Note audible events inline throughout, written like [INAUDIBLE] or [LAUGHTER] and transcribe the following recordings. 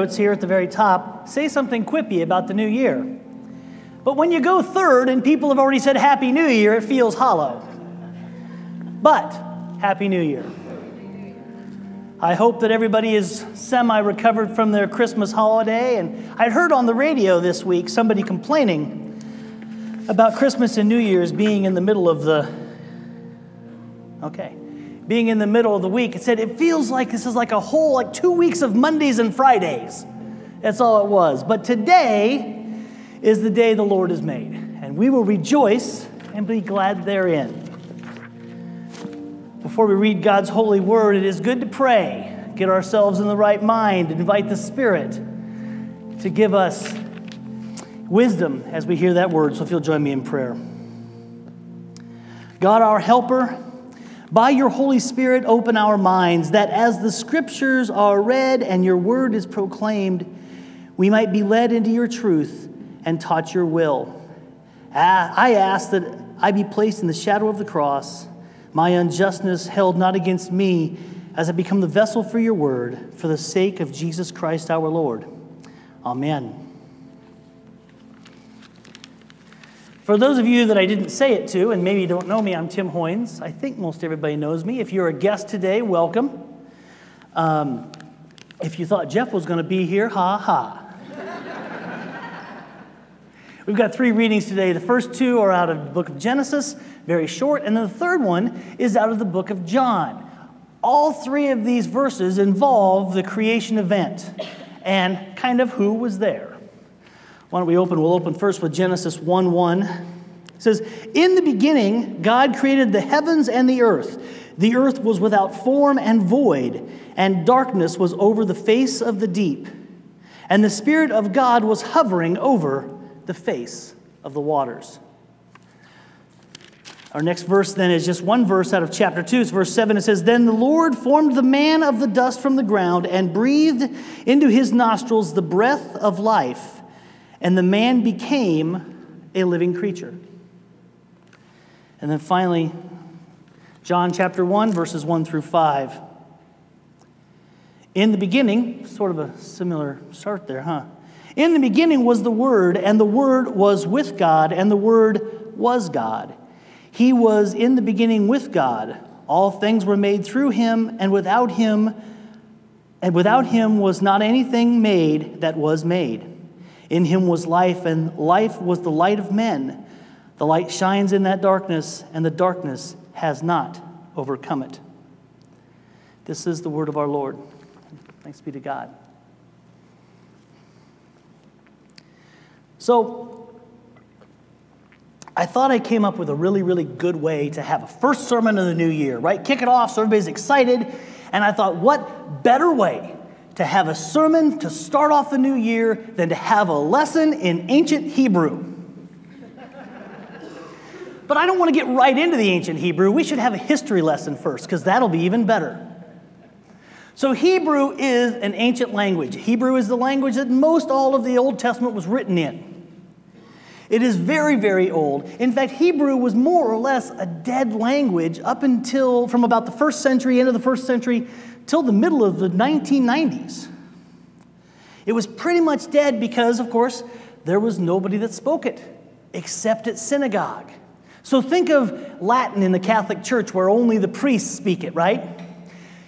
notes here at the very top say something quippy about the new year. But when you go third and people have already said Happy New Year, it feels hollow. But Happy New Year. I hope that everybody is semi recovered from their Christmas holiday. And I heard on the radio this week somebody complaining about Christmas and New Year's being in the middle of the. Okay being in the middle of the week, it said it feels like this is like a whole, like two weeks of Mondays and Fridays. That's all it was. But today is the day the Lord has made, and we will rejoice and be glad therein. Before we read God's holy word, it is good to pray, get ourselves in the right mind, invite the Spirit to give us wisdom as we hear that word. So if you'll join me in prayer. God, our helper, by your Holy Spirit, open our minds that as the scriptures are read and your word is proclaimed, we might be led into your truth and taught your will. I ask that I be placed in the shadow of the cross, my unjustness held not against me, as I become the vessel for your word, for the sake of Jesus Christ our Lord. Amen. For those of you that I didn't say it to, and maybe don't know me, I'm Tim Hoynes. I think most everybody knows me. If you're a guest today, welcome. Um, if you thought Jeff was going to be here, ha ha. [LAUGHS] We've got three readings today. The first two are out of the book of Genesis, very short, and then the third one is out of the book of John. All three of these verses involve the creation event and kind of who was there. Why don't we open? We'll open first with Genesis 1 1. It says, In the beginning, God created the heavens and the earth. The earth was without form and void, and darkness was over the face of the deep. And the Spirit of God was hovering over the face of the waters. Our next verse then is just one verse out of chapter 2. It's verse 7. It says, Then the Lord formed the man of the dust from the ground and breathed into his nostrils the breath of life and the man became a living creature. And then finally, John chapter 1, verses 1 through 5. In the beginning, sort of a similar start there, huh? In the beginning was the Word, and the Word was with God, and the Word was God. He was in the beginning with God. All things were made through him, and without him, and without him was not anything made that was made. In him was life, and life was the light of men. The light shines in that darkness, and the darkness has not overcome it. This is the word of our Lord. Thanks be to God. So, I thought I came up with a really, really good way to have a first sermon of the new year, right? Kick it off so everybody's excited. And I thought, what better way to have a sermon to start off the new year than to have a lesson in ancient Hebrew. but I don't want to get right into the ancient Hebrew. We should have a history lesson first, because that'll be even better. So, Hebrew is an ancient language. Hebrew is the language that most all of the Old Testament was written in. It is very, very old. In fact, Hebrew was more or less a dead language up until from about the first century, into the first century, till the middle of the 1990s. It was pretty much dead because, of course, there was nobody that spoke it except at synagogue. So think of Latin in the Catholic Church where only the priests speak it, right?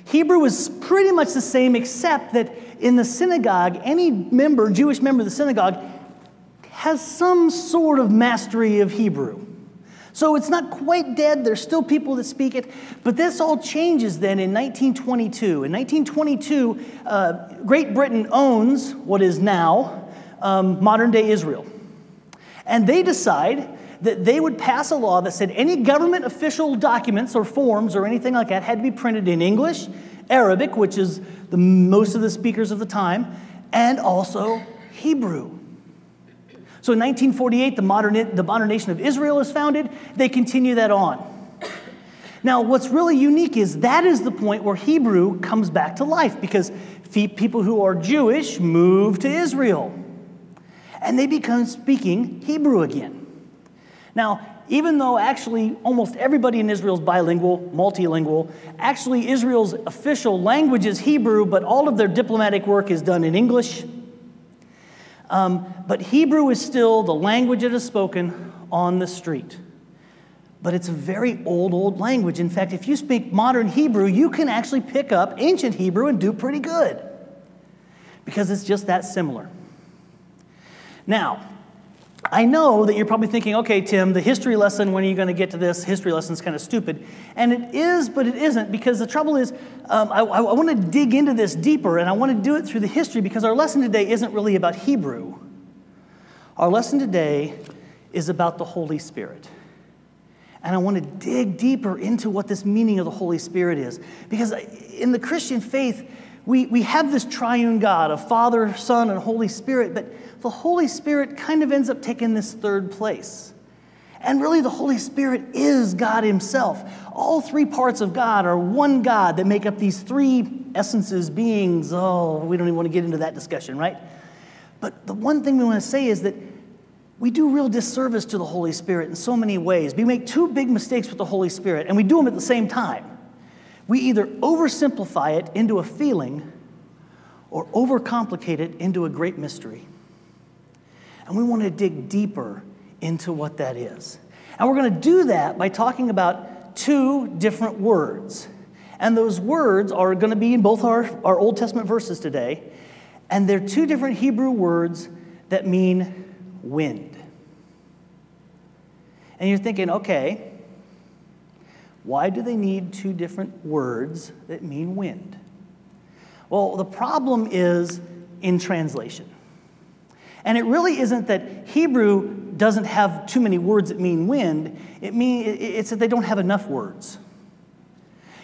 Hebrew was pretty much the same except that in the synagogue, any member, Jewish member of the synagogue, has some sort of mastery of Hebrew. So it's not quite dead. There's still people that speak it. But this all changes then in 1922. In 1922, uh, Great Britain owns what is now um, modern day Israel. And they decide that they would pass a law that said any government official documents or forms or anything like that had to be printed in English, Arabic, which is the most of the speakers of the time, and also Hebrew. So in 1948, the modern, the modern nation of Israel is founded. They continue that on. Now, what's really unique is that is the point where Hebrew comes back to life because people who are Jewish move to Israel and they become speaking Hebrew again. Now, even though actually almost everybody in Israel is bilingual, multilingual, actually Israel's official language is Hebrew, but all of their diplomatic work is done in English. Um, but Hebrew is still the language that is spoken on the street. But it's a very old, old language. In fact, if you speak modern Hebrew, you can actually pick up ancient Hebrew and do pretty good because it's just that similar. Now, I know that you're probably thinking, okay, Tim, the history lesson, when are you going to get to this? History lesson is kind of stupid. And it is, but it isn't, because the trouble is, um, I, I want to dig into this deeper, and I want to do it through the history, because our lesson today isn't really about Hebrew. Our lesson today is about the Holy Spirit. And I want to dig deeper into what this meaning of the Holy Spirit is. Because in the Christian faith, we, we have this triune God of Father, Son, and Holy Spirit, but the Holy Spirit kind of ends up taking this third place. And really, the Holy Spirit is God Himself. All three parts of God are one God that make up these three essences, beings. Oh, we don't even want to get into that discussion, right? But the one thing we want to say is that we do real disservice to the Holy Spirit in so many ways. We make two big mistakes with the Holy Spirit, and we do them at the same time. We either oversimplify it into a feeling or overcomplicate it into a great mystery. And we want to dig deeper into what that is. And we're going to do that by talking about two different words. And those words are going to be in both our, our Old Testament verses today. And they're two different Hebrew words that mean wind. And you're thinking, okay, why do they need two different words that mean wind? Well, the problem is in translation. And it really isn't that Hebrew doesn't have too many words that mean wind, it mean, it's that they don't have enough words.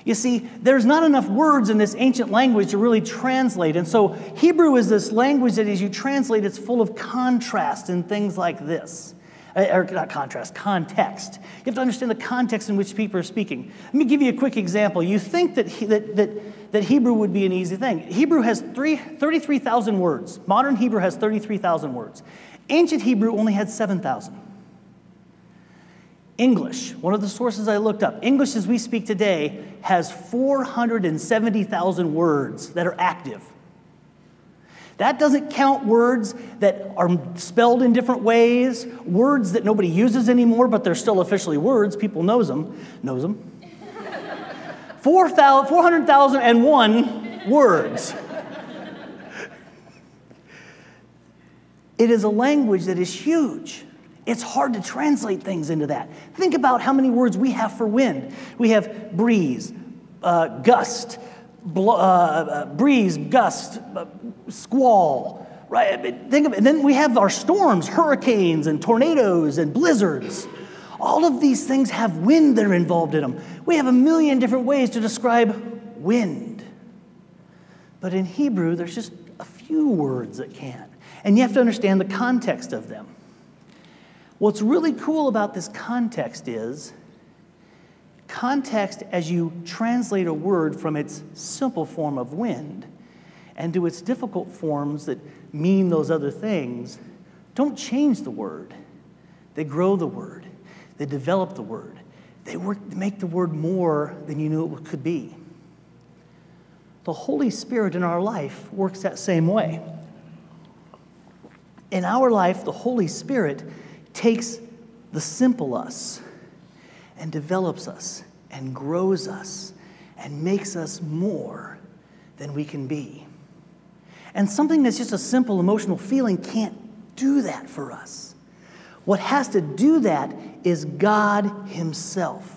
You see, there's not enough words in this ancient language to really translate. And so Hebrew is this language that as you translate, it's full of contrast and things like this. Uh, or not contrast, context. You have to understand the context in which people are speaking. Let me give you a quick example. You think that, that, that, that Hebrew would be an easy thing. Hebrew has 33,000 words. Modern Hebrew has 33,000 words. Ancient Hebrew only had 7,000. English, one of the sources I looked up, English as we speak today has 470,000 words that are active. That doesn't count words that are spelled in different ways, words that nobody uses anymore, but they're still officially words. People knows them, knows them. [LAUGHS] 400,001 words. It is a language that is huge. It's hard to translate things into that. Think about how many words we have for wind. We have breeze, uh, gust, bl- uh, uh, breeze, gust, uh, squall, right? Think of it. And then we have our storms, hurricanes, and tornadoes, and blizzards. All of these things have wind that are involved in them. We have a million different ways to describe wind. But in Hebrew, there's just a few words that can. And you have to understand the context of them. What's really cool about this context is context as you translate a word from its simple form of wind and to its difficult forms that mean those other things don't change the word. They grow the word, they develop the word, they work, make the word more than you knew it could be. The Holy Spirit in our life works that same way. In our life, the Holy Spirit takes the simple us and develops us and grows us and makes us more than we can be. And something that's just a simple emotional feeling can't do that for us. What has to do that is God Himself.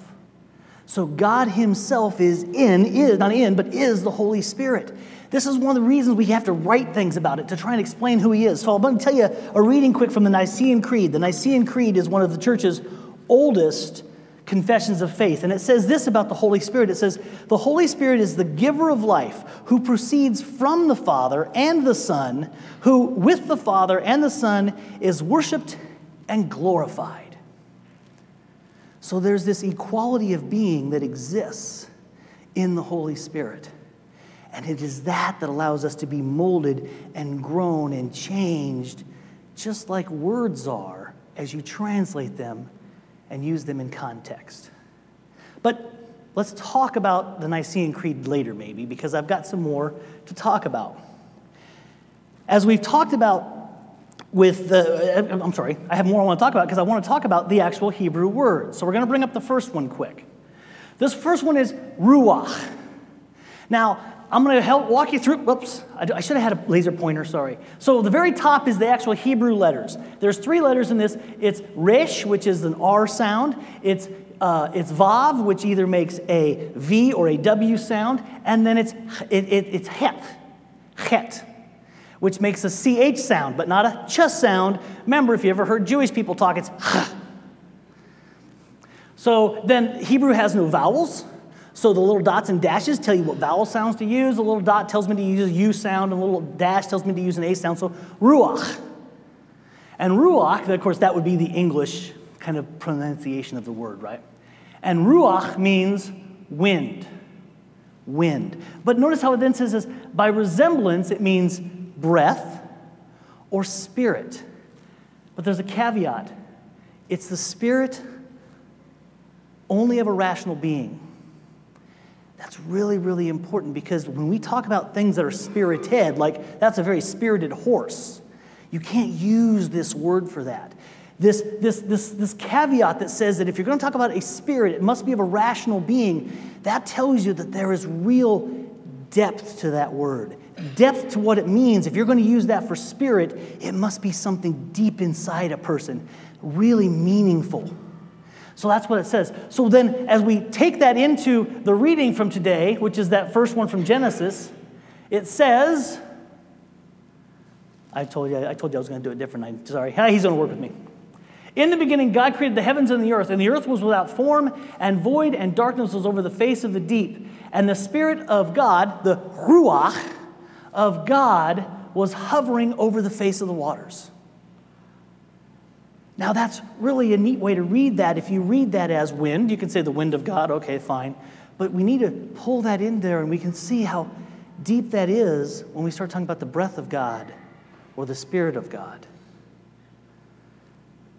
So God Himself is in, is not in, but is the Holy Spirit. This is one of the reasons we have to write things about it to try and explain who he is. So I'm going to tell you a reading quick from the Nicene Creed. The Nicene Creed is one of the church's oldest confessions of faith. And it says this about the Holy Spirit it says, The Holy Spirit is the giver of life who proceeds from the Father and the Son, who with the Father and the Son is worshiped and glorified. So there's this equality of being that exists in the Holy Spirit. And it is that that allows us to be molded and grown and changed, just like words are as you translate them and use them in context. But let's talk about the Nicene Creed later, maybe, because I've got some more to talk about. As we've talked about with the, uh, I'm sorry, I have more I want to talk about because I want to talk about the actual Hebrew word. So we're going to bring up the first one quick. This first one is ruach. Now, I'm going to help walk you through. Whoops, I should have had a laser pointer, sorry. So the very top is the actual Hebrew letters. There's three letters in this. It's resh, which is an R sound. It's uh, it's vav, which either makes a V or a W sound, and then it's it, it, it's het, het, which makes a ch sound, but not a ch sound. Remember, if you ever heard Jewish people talk, it's ch. So then Hebrew has no vowels. So the little dots and dashes tell you what vowel sounds to use. A little dot tells me to use a U sound, and a little dash tells me to use an A sound. So ruach. And ruach, of course, that would be the English kind of pronunciation of the word, right? And ruach means wind. Wind. But notice how it then says this by resemblance, it means breath or spirit. But there's a caveat it's the spirit only of a rational being. That's really, really important because when we talk about things that are spirited, like that's a very spirited horse, you can't use this word for that. This, this, this, this caveat that says that if you're going to talk about a spirit, it must be of a rational being, that tells you that there is real depth to that word. Depth to what it means. If you're going to use that for spirit, it must be something deep inside a person, really meaningful. So that's what it says. So then, as we take that into the reading from today, which is that first one from Genesis, it says, I told you, I told you I was going to do it different. I'm sorry. He's going to work with me. In the beginning, God created the heavens and the earth, and the earth was without form and void, and darkness was over the face of the deep. And the Spirit of God, the Ruach of God, was hovering over the face of the waters. Now, that's really a neat way to read that. If you read that as wind, you can say the wind of God, okay, fine. But we need to pull that in there and we can see how deep that is when we start talking about the breath of God or the Spirit of God.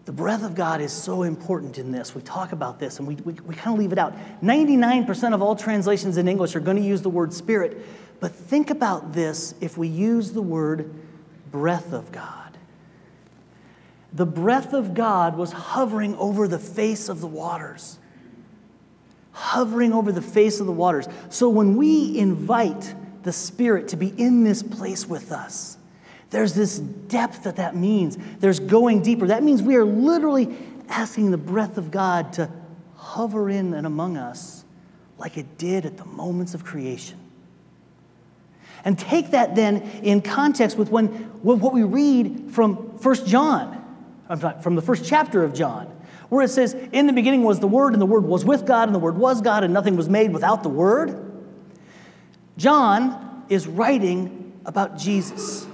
The breath of God is so important in this. We talk about this and we, we, we kind of leave it out. 99% of all translations in English are going to use the word spirit, but think about this if we use the word breath of God the breath of God was hovering over the face of the waters. Hovering over the face of the waters. So when we invite the Spirit to be in this place with us, there's this depth that that means. There's going deeper. That means we are literally asking the breath of God to hover in and among us like it did at the moments of creation. And take that then in context with when, what we read from 1 John from the first chapter of John, where it says, In the beginning was the Word, and the Word was with God, and the Word was God, and nothing was made without the Word. John is writing about Jesus.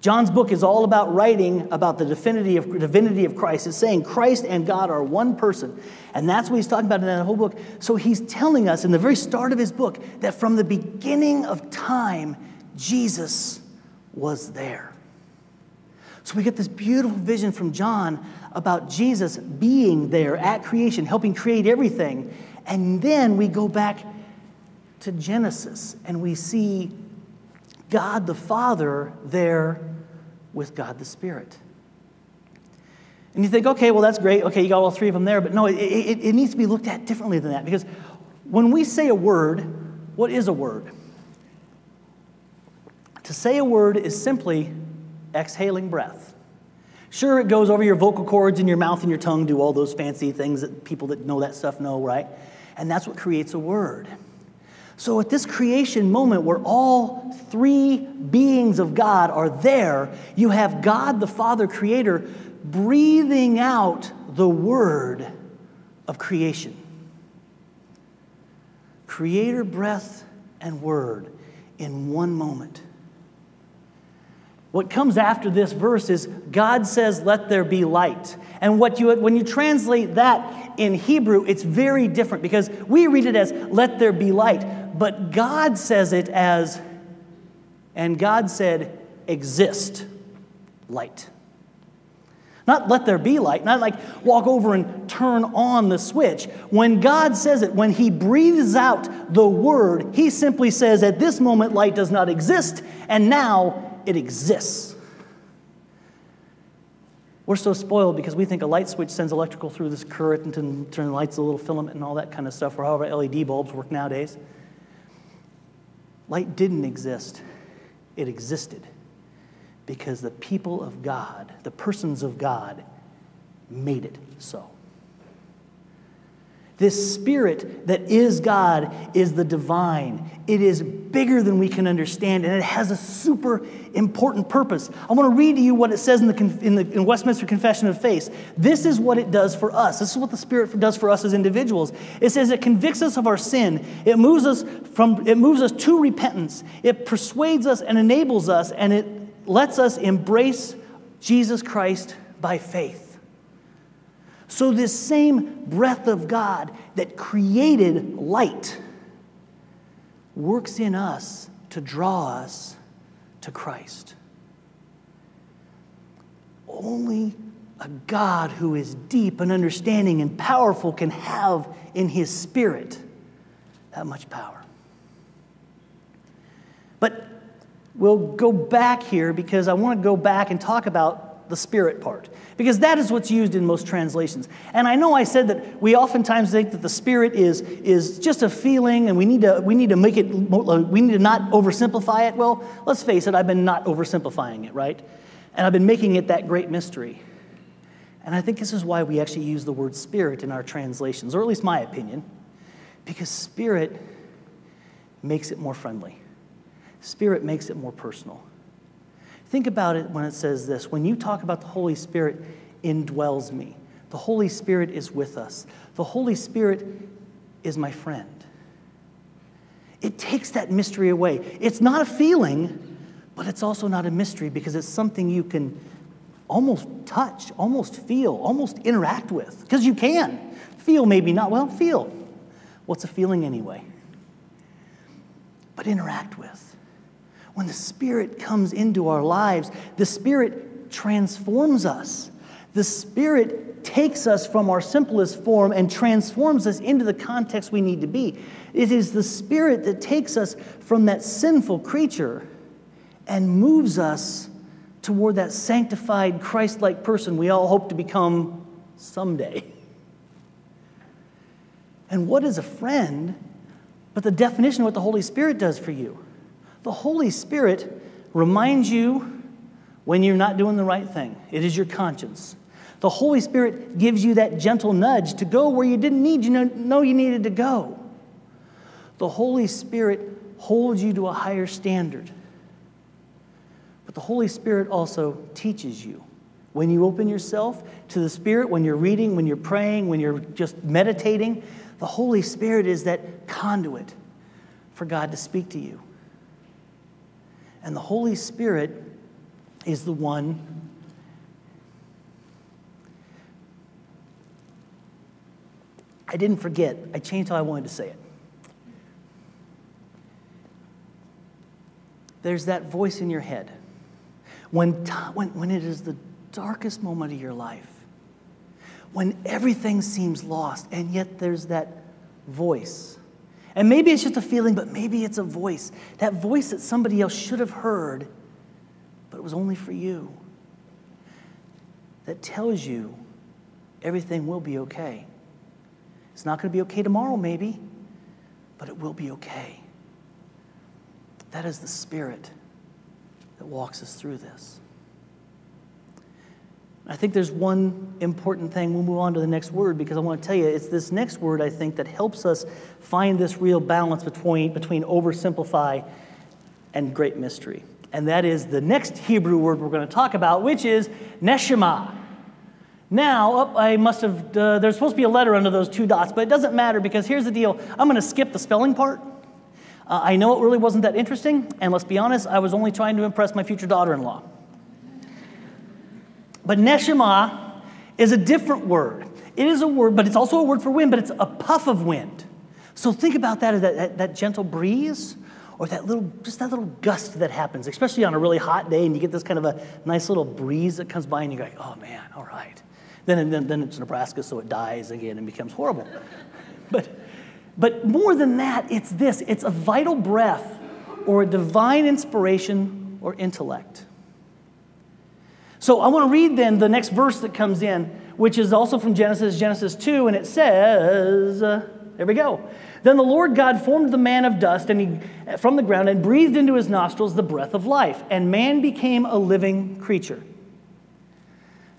John's book is all about writing about the divinity of, divinity of Christ. It's saying Christ and God are one person. And that's what he's talking about in that whole book. So he's telling us in the very start of his book that from the beginning of time, Jesus was there. So we get this beautiful vision from John about Jesus being there at creation, helping create everything. And then we go back to Genesis and we see God the Father there with God the Spirit. And you think, okay, well, that's great. Okay, you got all three of them there. But no, it, it, it needs to be looked at differently than that because when we say a word, what is a word? To say a word is simply exhaling breath. Sure, it goes over your vocal cords and your mouth and your tongue, do all those fancy things that people that know that stuff know, right? And that's what creates a word. So, at this creation moment where all three beings of God are there, you have God the Father, Creator, breathing out the word of creation. Creator, breath, and word in one moment. What comes after this verse is God says, Let there be light. And what you, when you translate that in Hebrew, it's very different because we read it as, Let there be light. But God says it as, and God said, Exist light. Not let there be light, not like walk over and turn on the switch. When God says it, when He breathes out the word, He simply says, At this moment, light does not exist, and now it exists. We're so spoiled because we think a light switch sends electrical through this current and turn lights a little filament and all that kind of stuff, or however LED bulbs work nowadays. Light didn't exist, it existed because the people of God, the persons of God, made it so. This spirit that is God is the divine. It is bigger than we can understand, and it has a super important purpose. I want to read to you what it says in the, in the in Westminster Confession of Faith. This is what it does for us. This is what the Spirit does for us as individuals. It says it convicts us of our sin. It moves us from it moves us to repentance. It persuades us and enables us, and it lets us embrace Jesus Christ by faith. So, this same breath of God that created light works in us to draw us to Christ. Only a God who is deep and understanding and powerful can have in his spirit that much power. But we'll go back here because I want to go back and talk about the spirit part because that is what's used in most translations. And I know I said that we oftentimes think that the Spirit is, is just a feeling and we need, to, we need to make it, we need to not oversimplify it. Well, let's face it, I've been not oversimplifying it, right? And I've been making it that great mystery. And I think this is why we actually use the word spirit in our translations, or at least my opinion, because spirit makes it more friendly, spirit makes it more personal. Think about it when it says this when you talk about the Holy Spirit indwells me, the Holy Spirit is with us, the Holy Spirit is my friend. It takes that mystery away. It's not a feeling, but it's also not a mystery because it's something you can almost touch, almost feel, almost interact with. Because you can. Feel, maybe not. Well, feel. What's a feeling anyway? But interact with. When the Spirit comes into our lives, the Spirit transforms us. The Spirit takes us from our simplest form and transforms us into the context we need to be. It is the Spirit that takes us from that sinful creature and moves us toward that sanctified, Christ like person we all hope to become someday. And what is a friend but the definition of what the Holy Spirit does for you? The Holy Spirit reminds you when you're not doing the right thing, it is your conscience. The Holy Spirit gives you that gentle nudge to go where you didn't need you know you needed to go. The Holy Spirit holds you to a higher standard. But the Holy Spirit also teaches you. When you open yourself to the Spirit, when you're reading, when you're praying, when you're just meditating, the Holy Spirit is that conduit for God to speak to you. And the Holy Spirit is the one I didn't forget. I changed how I wanted to say it. There's that voice in your head. When, when, when it is the darkest moment of your life, when everything seems lost, and yet there's that voice and maybe it's just a feeling, but maybe it's a voice. That voice that somebody else should have heard, but it was only for you. That tells you everything will be okay. It's not going to be okay tomorrow, maybe, but it will be okay. That is the Spirit that walks us through this. I think there's one important thing. We'll move on to the next word because I want to tell you it's this next word, I think, that helps us find this real balance between, between oversimplify and great mystery. And that is the next Hebrew word we're going to talk about, which is neshama. Now, oh, I must have, uh, there's supposed to be a letter under those two dots, but it doesn't matter because here's the deal I'm going to skip the spelling part. Uh, I know it really wasn't that interesting, and let's be honest, I was only trying to impress my future daughter in law. But neshama is a different word. It is a word, but it's also a word for wind, but it's a puff of wind. So think about that as that, that, that gentle breeze or that little, just that little gust that happens, especially on a really hot day, and you get this kind of a nice little breeze that comes by, and you're like, oh man, all right. Then, then, then it's Nebraska, so it dies again and becomes horrible. [LAUGHS] but, but more than that, it's this it's a vital breath or a divine inspiration or intellect. So I want to read then the next verse that comes in, which is also from Genesis, Genesis 2, and it says, uh, there we go. Then the Lord God formed the man of dust and he, from the ground and breathed into his nostrils the breath of life, and man became a living creature.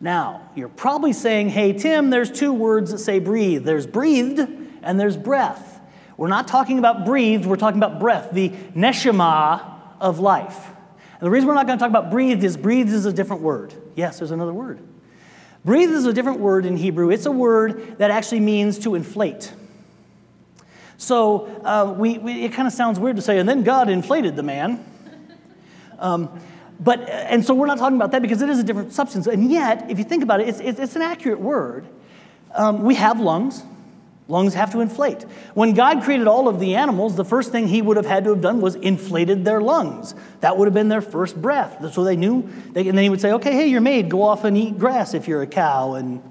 Now, you're probably saying, hey, Tim, there's two words that say breathe. There's breathed and there's breath. We're not talking about breathed, we're talking about breath, the neshama of life. And the reason we're not going to talk about breathed is breathed is a different word. Yes, there's another word. Breathe is a different word in Hebrew. It's a word that actually means to inflate. So uh, we, we, it kind of sounds weird to say, and then God inflated the man. [LAUGHS] Um, but, and so we're not talking about that because it is a different substance. And yet, if you think about it, it's, it's, it's an accurate word. Um, we have lungs. Lungs have to inflate. When God created all of the animals, the first thing he would have had to have done was inflated their lungs. That would have been their first breath. So they knew, they, and then he would say, okay, hey, you're made, go off and eat grass if you're a cow, and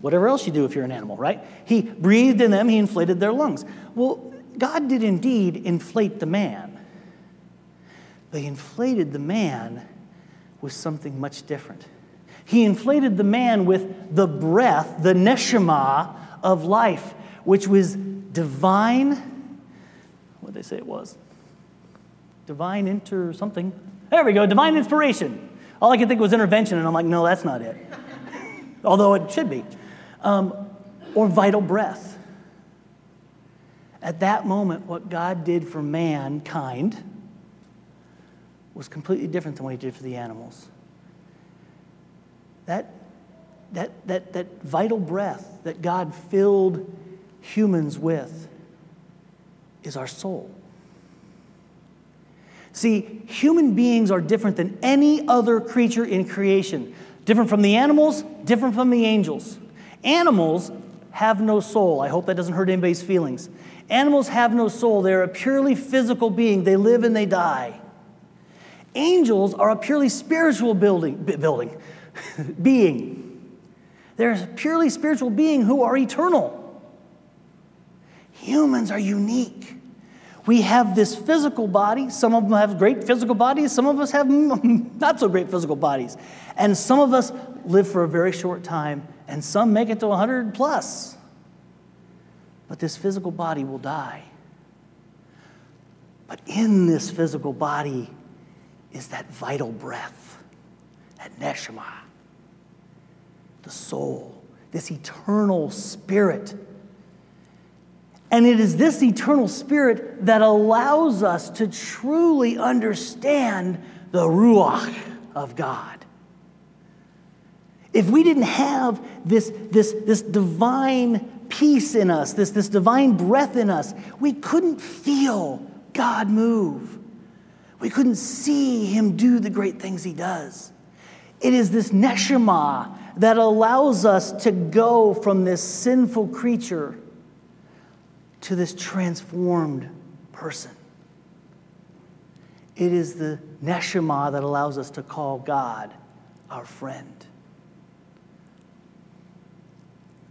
whatever else you do if you're an animal, right? He breathed in them, he inflated their lungs. Well, God did indeed inflate the man. He inflated the man with something much different. He inflated the man with the breath, the neshama of life, which was divine. What did they say it was? Divine inter something. There we go, divine inspiration. All I could think was intervention, and I'm like, no, that's not it. [LAUGHS] Although it should be um, or vital breath. At that moment, what God did for mankind was completely different than what He did for the animals. That, that, that, that vital breath that God filled humans with is our soul. See, human beings are different than any other creature in creation. Different from the animals, different from the angels. Animals have no soul. I hope that doesn't hurt anybody's feelings. Animals have no soul. They're a purely physical being. They live and they die. Angels are a purely spiritual building, building [LAUGHS] being. They're a purely spiritual being who are eternal. Humans are unique. We have this physical body. Some of them have great physical bodies. Some of us have not so great physical bodies. And some of us live for a very short time and some make it to 100 plus. But this physical body will die. But in this physical body is that vital breath, that neshama, the soul, this eternal spirit. And it is this eternal spirit that allows us to truly understand the Ruach of God. If we didn't have this, this, this divine peace in us, this, this divine breath in us, we couldn't feel God move. We couldn't see Him do the great things He does. It is this neshama that allows us to go from this sinful creature to this transformed person. It is the neshama that allows us to call God our friend.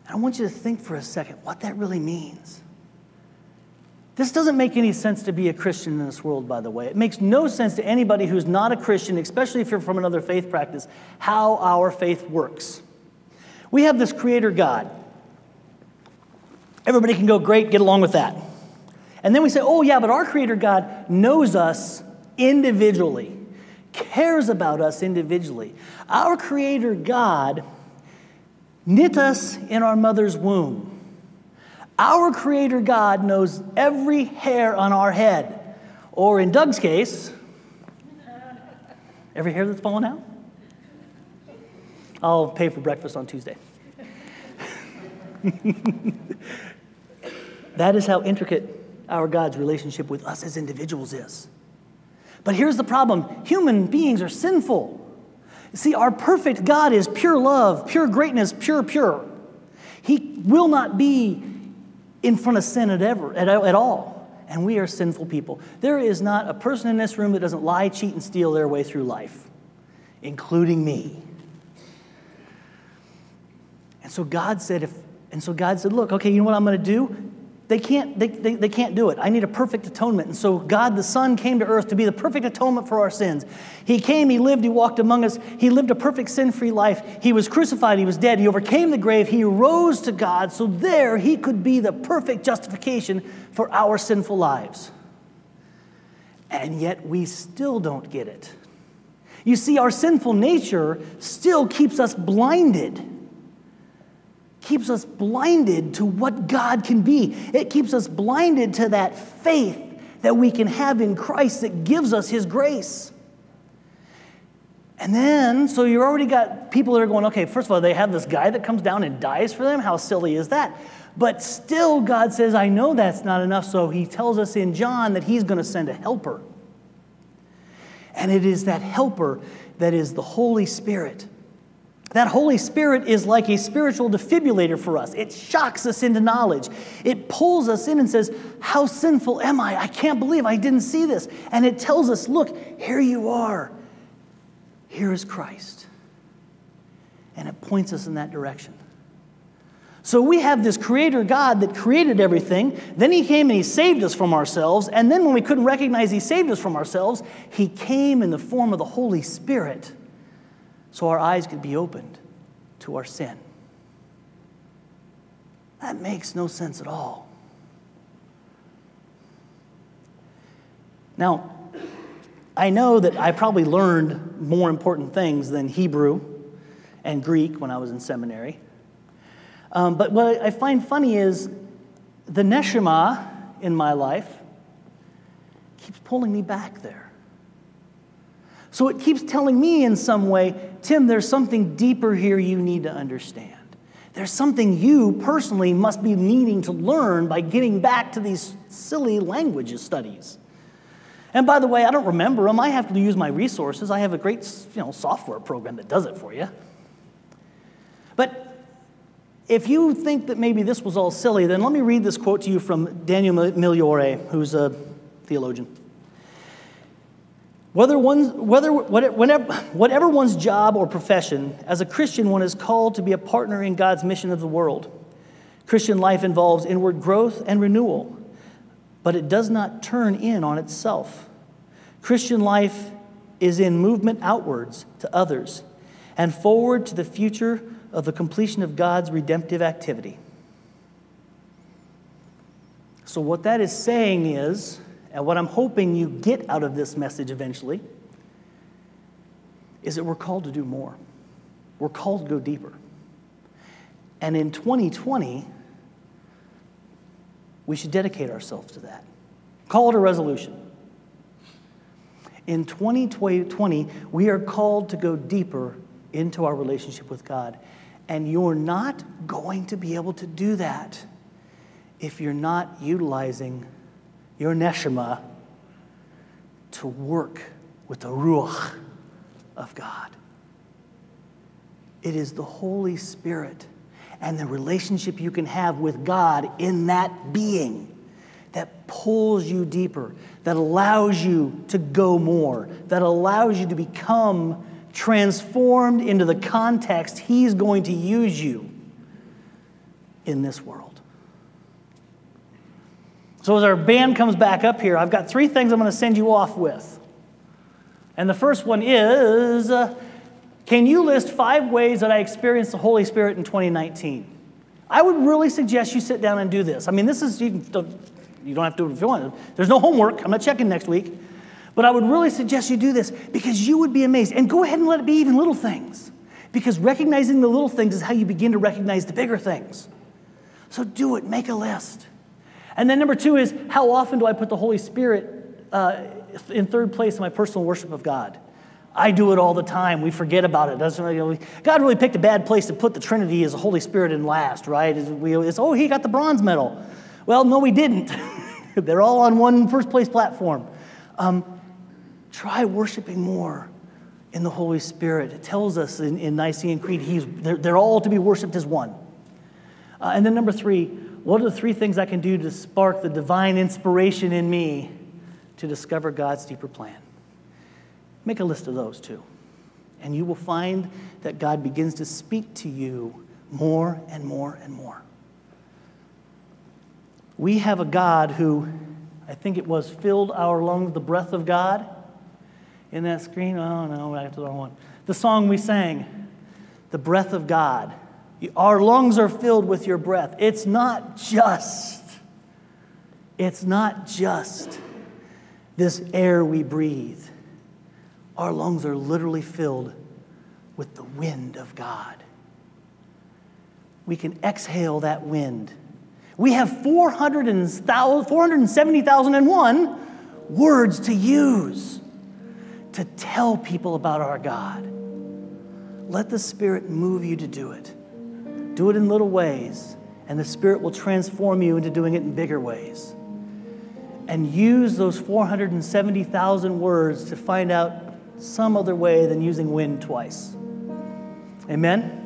I want you to think for a second what that really means. This doesn't make any sense to be a Christian in this world, by the way. It makes no sense to anybody who's not a Christian, especially if you're from another faith practice, how our faith works. We have this Creator God. Everybody can go, great, get along with that. And then we say, oh, yeah, but our Creator God knows us individually, cares about us individually. Our Creator God knit us in our mother's womb. Our Creator God knows every hair on our head, or in Doug's case, every hair that's fallen out. I'll pay for breakfast on Tuesday. [LAUGHS] that is how intricate our God's relationship with us as individuals is. But here's the problem human beings are sinful. See, our perfect God is pure love, pure greatness, pure, pure. He will not be in front of sin at, ever, at, at all. and we are sinful people. There is not a person in this room that doesn't lie, cheat, and steal their way through life, including me. And so God said, if, and so God said, look, okay, you know what I'm going to do? They can't, they, they, they can't do it. I need a perfect atonement. And so God the Son came to earth to be the perfect atonement for our sins. He came, He lived, He walked among us. He lived a perfect sin free life. He was crucified, He was dead, He overcame the grave, He rose to God. So there He could be the perfect justification for our sinful lives. And yet we still don't get it. You see, our sinful nature still keeps us blinded keeps us blinded to what God can be. It keeps us blinded to that faith that we can have in Christ that gives us His grace. And then, so you've already got people that are going, okay, first of all, they have this guy that comes down and dies for them. How silly is that? But still, God says, I know that's not enough. So He tells us in John that He's going to send a helper. And it is that helper that is the Holy Spirit that Holy Spirit is like a spiritual defibrillator for us. It shocks us into knowledge. It pulls us in and says, How sinful am I? I can't believe I didn't see this. And it tells us, Look, here you are. Here is Christ. And it points us in that direction. So we have this creator God that created everything. Then he came and he saved us from ourselves. And then when we couldn't recognize he saved us from ourselves, he came in the form of the Holy Spirit so our eyes could be opened to our sin. That makes no sense at all. Now, I know that I probably learned more important things than Hebrew and Greek when I was in seminary. Um, but what I find funny is the neshama in my life keeps pulling me back there. So it keeps telling me in some way, Tim, there's something deeper here you need to understand. There's something you personally must be needing to learn by getting back to these silly languages studies. And by the way, I don't remember them. I have to use my resources. I have a great you know, software program that does it for you. But if you think that maybe this was all silly, then let me read this quote to you from Daniel Migliore, who's a theologian. Whether, one's, whether whenever, whatever one's job or profession, as a Christian, one is called to be a partner in God's mission of the world. Christian life involves inward growth and renewal, but it does not turn in on itself. Christian life is in movement outwards to others and forward to the future of the completion of God's redemptive activity. So, what that is saying is, and what I'm hoping you get out of this message eventually is that we're called to do more. We're called to go deeper. And in 2020, we should dedicate ourselves to that. Call it a resolution. In 2020, we are called to go deeper into our relationship with God. And you're not going to be able to do that if you're not utilizing your neshama to work with the ruach of God. It is the Holy Spirit and the relationship you can have with God in that being that pulls you deeper, that allows you to go more, that allows you to become transformed into the context He's going to use you in this world. So, as our band comes back up here, I've got three things I'm going to send you off with. And the first one is uh, Can you list five ways that I experienced the Holy Spirit in 2019? I would really suggest you sit down and do this. I mean, this is, you don't, you don't have to do it if you want. There's no homework. I'm not checking next week. But I would really suggest you do this because you would be amazed. And go ahead and let it be even little things. Because recognizing the little things is how you begin to recognize the bigger things. So do it, make a list. And then number two is how often do I put the Holy Spirit uh, in third place in my personal worship of God? I do it all the time. We forget about it. Doesn't you know, God really picked a bad place to put the Trinity as the Holy Spirit in last, right? It's, oh, he got the bronze medal. Well, no, we didn't. [LAUGHS] They're all on one first place platform. Um, try worshiping more in the Holy Spirit. It tells us in, in Nicene Creed, he's, they're, they're all to be worshiped as one. Uh, and then number three, What are the three things I can do to spark the divine inspiration in me to discover God's deeper plan? Make a list of those too. And you will find that God begins to speak to you more and more and more. We have a God who, I think it was, filled our lungs with the breath of God. In that screen, oh no, I have the wrong one. The song we sang, the breath of God. Our lungs are filled with your breath. It's not just, it's not just this air we breathe. Our lungs are literally filled with the wind of God. We can exhale that wind. We have 470,001 words to use to tell people about our God. Let the Spirit move you to do it. Do it in little ways, and the Spirit will transform you into doing it in bigger ways. And use those 470,000 words to find out some other way than using wind twice. Amen?